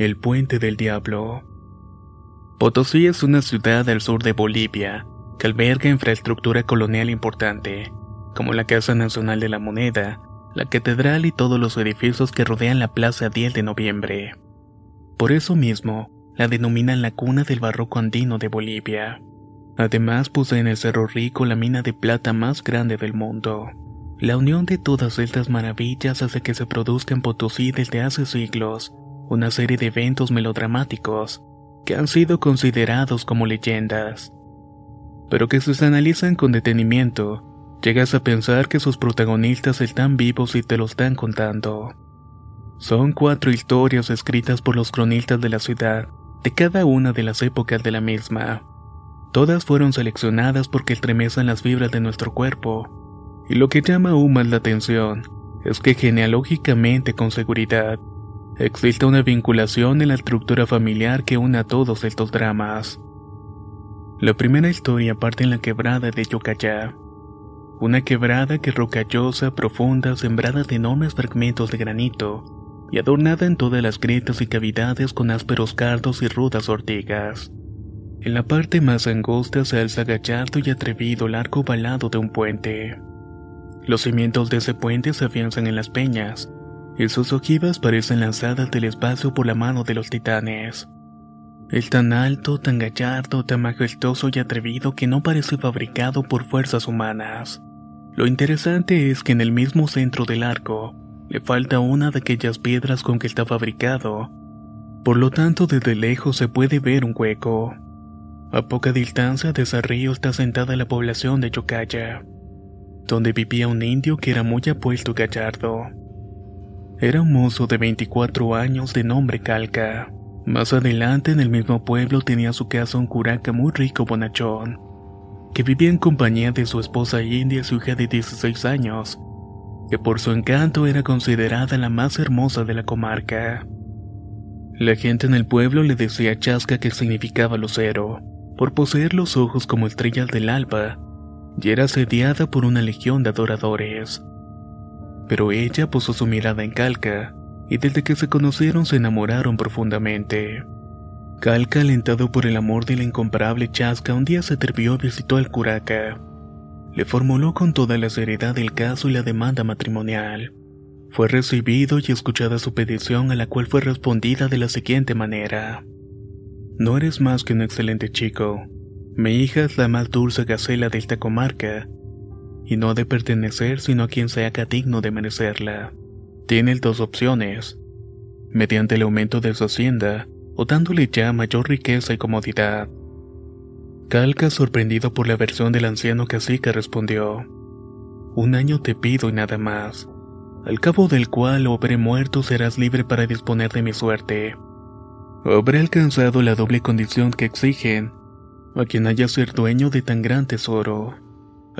El Puente del Diablo. Potosí es una ciudad al sur de Bolivia que alberga infraestructura colonial importante, como la Casa Nacional de la Moneda, la Catedral y todos los edificios que rodean la Plaza 10 de Noviembre. Por eso mismo, la denominan la cuna del barroco andino de Bolivia. Además posee en el Cerro Rico la mina de plata más grande del mundo. La unión de todas estas maravillas hace que se produzca en Potosí desde hace siglos una serie de eventos melodramáticos que han sido considerados como leyendas, pero que si se analizan con detenimiento, llegas a pensar que sus protagonistas están vivos y te lo están contando. Son cuatro historias escritas por los cronistas de la ciudad, de cada una de las épocas de la misma. Todas fueron seleccionadas porque estremecen las fibras de nuestro cuerpo, y lo que llama aún más la atención es que genealógicamente con seguridad existe una vinculación en la estructura familiar que une a todos estos dramas. La primera historia parte en la quebrada de Yocayá. Una quebrada que rocallosa, profunda, sembrada de enormes fragmentos de granito y adornada en todas las grietas y cavidades con ásperos cardos y rudas ortigas. En la parte más angosta se alza gallardo y atrevido el arco balado de un puente. Los cimientos de ese puente se afianzan en las peñas, y sus ojivas parecen lanzadas del espacio por la mano de los titanes. Es tan alto, tan gallardo, tan majestuoso y atrevido que no parece fabricado por fuerzas humanas. Lo interesante es que en el mismo centro del arco le falta una de aquellas piedras con que está fabricado. Por lo tanto, desde lejos se puede ver un hueco. A poca distancia de ese río está sentada la población de Yocaya, donde vivía un indio que era muy apuesto y gallardo. Era un mozo de 24 años de nombre Calca. Más adelante en el mismo pueblo tenía su casa un curaca muy rico bonachón, que vivía en compañía de su esposa india y su hija de 16 años, que por su encanto era considerada la más hermosa de la comarca. La gente en el pueblo le decía chasca que significaba lucero, por poseer los ojos como estrellas del alba, y era asediada por una legión de adoradores pero ella puso su mirada en Calca, y desde que se conocieron se enamoraron profundamente. Calca, alentado por el amor de la incomparable Chasca, un día se atrevió y visitó al curaca. Le formuló con toda la seriedad el caso y la demanda matrimonial. Fue recibido y escuchada su petición a la cual fue respondida de la siguiente manera. No eres más que un excelente chico. Mi hija es la más dulce gacela de esta comarca, y no de pertenecer sino a quien se haga digno de merecerla. Tiene dos opciones, mediante el aumento de su hacienda o dándole ya mayor riqueza y comodidad. Calca, sorprendido por la versión del anciano cacique, respondió, Un año te pido y nada más, al cabo del cual o habré muerto serás libre para disponer de mi suerte. habré alcanzado la doble condición que exigen a quien haya ser dueño de tan gran tesoro.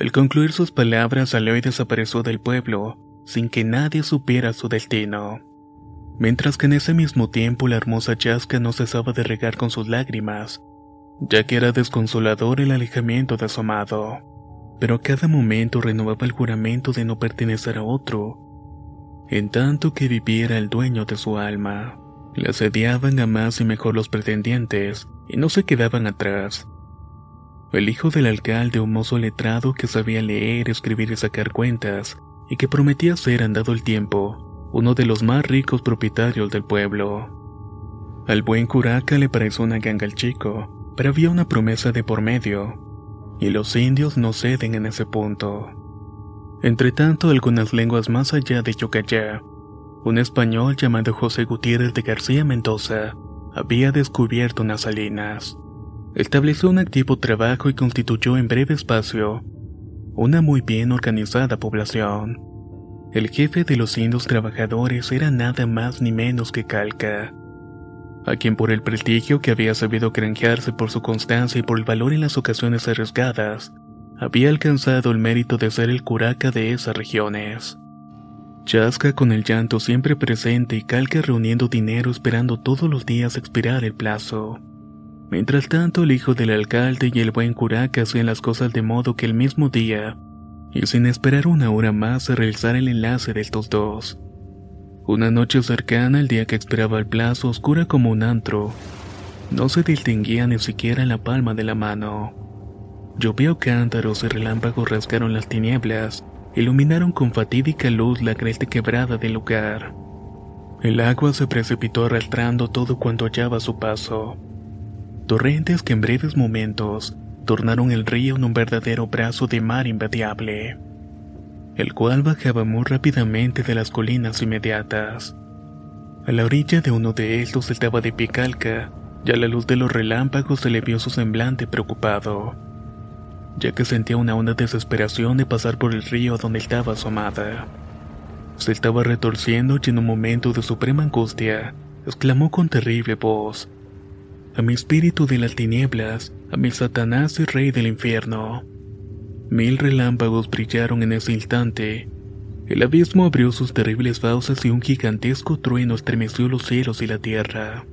Al concluir sus palabras salió y desapareció del pueblo, sin que nadie supiera su destino. Mientras que en ese mismo tiempo la hermosa Chasca no cesaba de regar con sus lágrimas, ya que era desconsolador el alejamiento de su amado. pero a cada momento renovaba el juramento de no pertenecer a otro, en tanto que viviera el dueño de su alma. Le asediaban a más y mejor los pretendientes, y no se quedaban atrás. El hijo del alcalde, un mozo letrado que sabía leer, escribir y sacar cuentas, y que prometía ser, andado el tiempo, uno de los más ricos propietarios del pueblo. Al buen curaca le pareció una ganga al chico, pero había una promesa de por medio, y los indios no ceden en ese punto. Entretanto, algunas lenguas más allá de Yocayá, un español llamado José Gutiérrez de García Mendoza había descubierto unas salinas. Estableció un activo trabajo y constituyó en breve espacio una muy bien organizada población. El jefe de los indios trabajadores era nada más ni menos que Calca, a quien por el prestigio que había sabido granjearse por su constancia y por el valor en las ocasiones arriesgadas, había alcanzado el mérito de ser el curaca de esas regiones. Chasca con el llanto siempre presente y Calca reuniendo dinero esperando todos los días expirar el plazo. Mientras tanto, el hijo del alcalde y el buen curaca hacían las cosas de modo que el mismo día, y sin esperar una hora más, se realizara el enlace de estos dos. Una noche cercana, el día que esperaba el plazo, oscura como un antro, no se distinguía ni siquiera la palma de la mano. Llovió cántaros y relámpagos rasgaron las tinieblas, iluminaron con fatídica luz la cresta quebrada del lugar. El agua se precipitó arrastrando todo cuanto hallaba su paso. Torrentes que en breves momentos tornaron el río en un verdadero brazo de mar invadiable, el cual bajaba muy rápidamente de las colinas inmediatas. A la orilla de uno de estos estaba de picalca, y a la luz de los relámpagos se le vio su semblante preocupado ya que sentía una honda desesperación de pasar por el río donde estaba su amada. Se estaba retorciendo y en un momento de suprema angustia, exclamó con terrible voz, A mi espíritu de las tinieblas, a mi Satanás y rey del infierno. Mil relámpagos brillaron en ese instante. El abismo abrió sus terribles fauces y un gigantesco trueno estremeció los cielos y la tierra.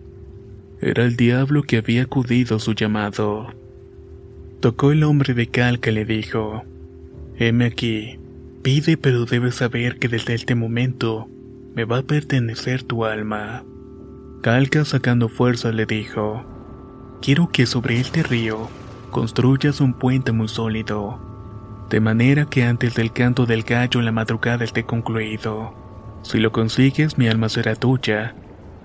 Era el diablo que había acudido a su llamado. Tocó el hombre de calca y le dijo, Heme aquí, pide pero debes saber que desde este momento me va a pertenecer tu alma. Calca sacando fuerza le dijo, Quiero que sobre este río construyas un puente muy sólido, de manera que antes del canto del gallo la madrugada esté concluido. Si lo consigues mi alma será tuya,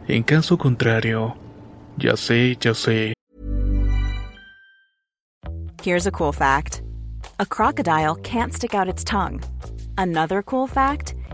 en caso contrario, ya sé, ya sé, Here's a cool fact a crocodile can't stick out its tongue. Another cool fact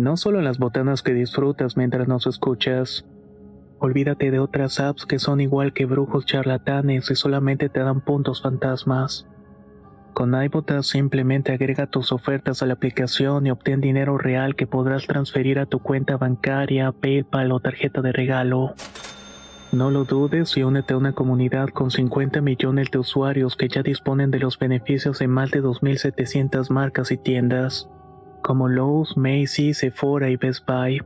no solo las botanas que disfrutas mientras nos escuchas. olvídate de otras apps que son igual que brujos charlatanes y solamente te dan puntos fantasmas. Con iBotas simplemente agrega tus ofertas a la aplicación y obtén dinero real que podrás transferir a tu cuenta bancaria, PayPal o tarjeta de regalo. No lo dudes y únete a una comunidad con 50 millones de usuarios que ya disponen de los beneficios de más de 2.700 marcas y tiendas, como Lowe's, Macy's, Sephora y Best Buy.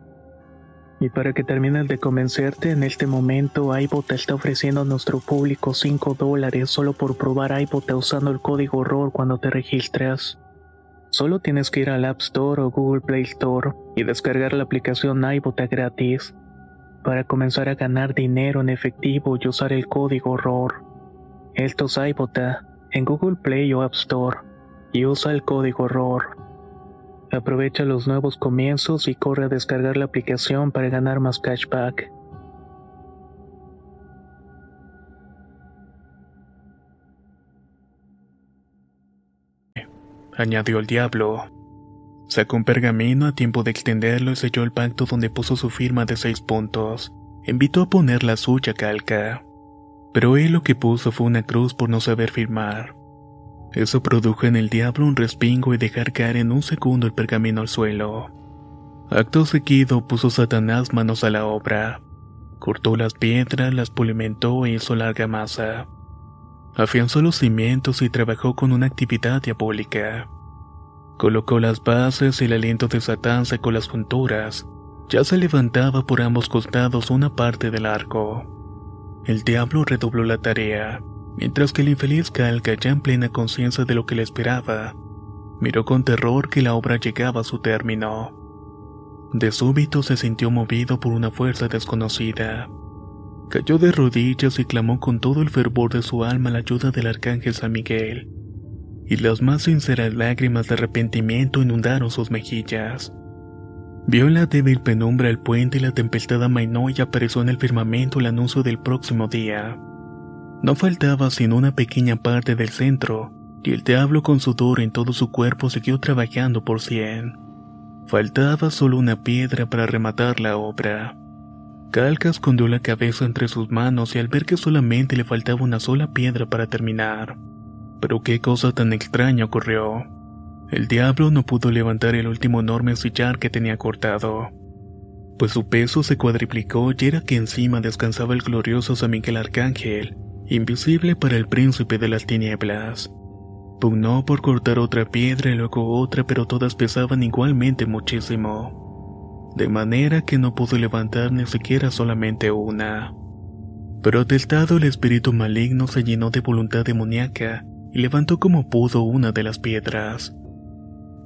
Y para que termines de convencerte, en este momento iBot está ofreciendo a nuestro público 5 dólares solo por probar iBot usando el código ROR cuando te registras. Solo tienes que ir al App Store o Google Play Store y descargar la aplicación iBot gratis para comenzar a ganar dinero en efectivo y usar el código ROR. Esto es iBota en Google Play o App Store y usa el código ROR. Aprovecha los nuevos comienzos y corre a descargar la aplicación para ganar más cashback. Añadió el diablo. Sacó un pergamino a tiempo de extenderlo y selló el pacto donde puso su firma de seis puntos. Invitó a poner la suya calca. Pero él lo que puso fue una cruz por no saber firmar. Eso produjo en el diablo un respingo y dejar caer en un segundo el pergamino al suelo. Acto seguido puso Satanás manos a la obra. Cortó las piedras, las pulimentó e hizo larga masa. Afianzó los cimientos y trabajó con una actividad diabólica. Colocó las bases y el aliento de Satán secó las junturas. Ya se levantaba por ambos costados una parte del arco. El diablo redobló la tarea mientras que el infeliz Calca, ya en plena conciencia de lo que le esperaba, miró con terror que la obra llegaba a su término. De súbito se sintió movido por una fuerza desconocida. Cayó de rodillas y clamó con todo el fervor de su alma la ayuda del arcángel San Miguel, y las más sinceras lágrimas de arrepentimiento inundaron sus mejillas. Vio en la débil penumbra el puente y la tempestad amainó y apareció en el firmamento el anuncio del próximo día. No faltaba sino una pequeña parte del centro, y el diablo con sudor en todo su cuerpo siguió trabajando por cien. Faltaba solo una piedra para rematar la obra. Calca escondió la cabeza entre sus manos y al ver que solamente le faltaba una sola piedra para terminar. Pero qué cosa tan extraña ocurrió. El diablo no pudo levantar el último enorme sillar que tenía cortado, pues su peso se cuadriplicó y era que encima descansaba el glorioso San Miguel Arcángel, invisible para el príncipe de las tinieblas. Pugnó por cortar otra piedra y luego otra, pero todas pesaban igualmente muchísimo. De manera que no pudo levantar ni siquiera solamente una. Protestado el espíritu maligno se llenó de voluntad demoníaca y levantó como pudo una de las piedras.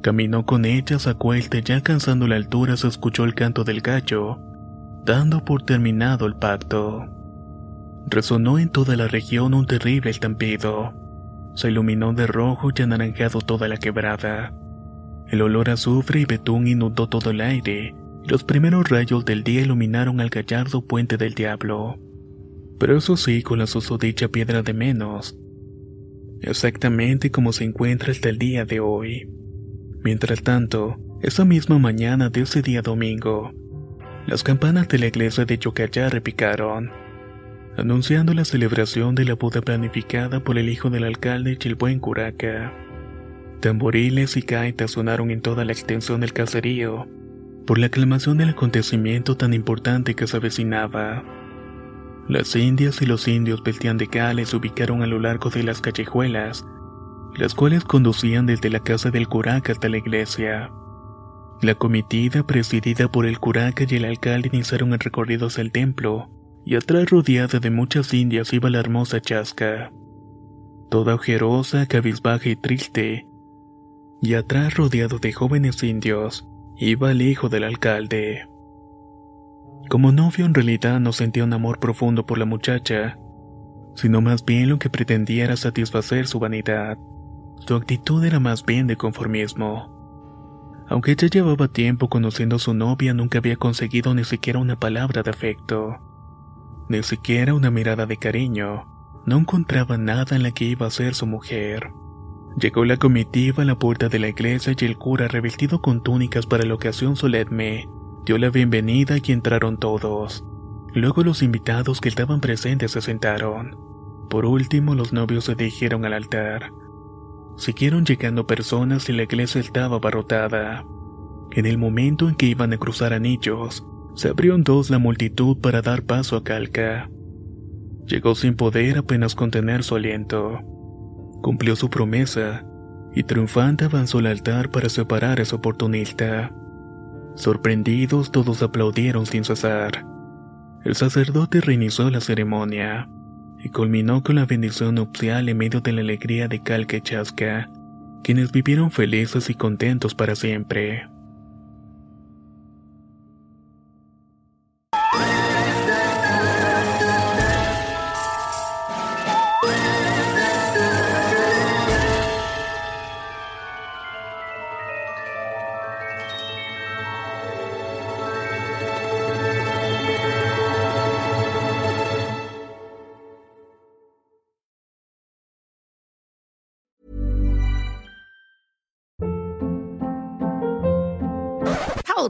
Caminó con ella a cuesta ya alcanzando la altura se escuchó el canto del gallo, dando por terminado el pacto. Resonó en toda la región un terrible estampido. Se iluminó de rojo y anaranjado toda la quebrada. El olor a azufre y betún inundó todo el aire, y los primeros rayos del día iluminaron al gallardo puente del diablo. Pero eso sí, con la susodicha piedra de menos. Exactamente como se encuentra hasta el día de hoy. Mientras tanto, esa misma mañana de ese día domingo, las campanas de la iglesia de Chocayá repicaron anunciando la celebración de la boda planificada por el hijo del alcalde Chilbuen Curaca. Tamboriles y gaitas sonaron en toda la extensión del caserío, por la aclamación del acontecimiento tan importante que se avecinaba. Las indias y los indios vestian de se ubicaron a lo largo de las callejuelas, las cuales conducían desde la casa del curaca hasta la iglesia. La comitiva, presidida por el curaca y el alcalde, iniciaron el recorrido hacia el templo, y atrás rodeada de muchas indias iba la hermosa chasca, toda ojerosa, cabizbaja y triste, y atrás rodeado de jóvenes indios iba el hijo del alcalde. Como novio en realidad no sentía un amor profundo por la muchacha, sino más bien lo que pretendía era satisfacer su vanidad. Su actitud era más bien de conformismo. Aunque ella llevaba tiempo conociendo a su novia, nunca había conseguido ni siquiera una palabra de afecto ni siquiera una mirada de cariño. No encontraba nada en la que iba a ser su mujer. Llegó la comitiva a la puerta de la iglesia y el cura, revestido con túnicas para la ocasión solemne, dio la bienvenida y entraron todos. Luego los invitados que estaban presentes se sentaron. Por último, los novios se dirigieron al altar. Siguieron llegando personas y la iglesia estaba abarrotada. En el momento en que iban a cruzar anillos, se abrió en dos la multitud para dar paso a Calca. Llegó sin poder apenas contener su aliento. Cumplió su promesa y triunfante avanzó al altar para separar a su oportunista. Sorprendidos, todos aplaudieron sin cesar. El sacerdote reinició la ceremonia y culminó con la bendición nupcial en medio de la alegría de Calca y Chasca, quienes vivieron felices y contentos para siempre.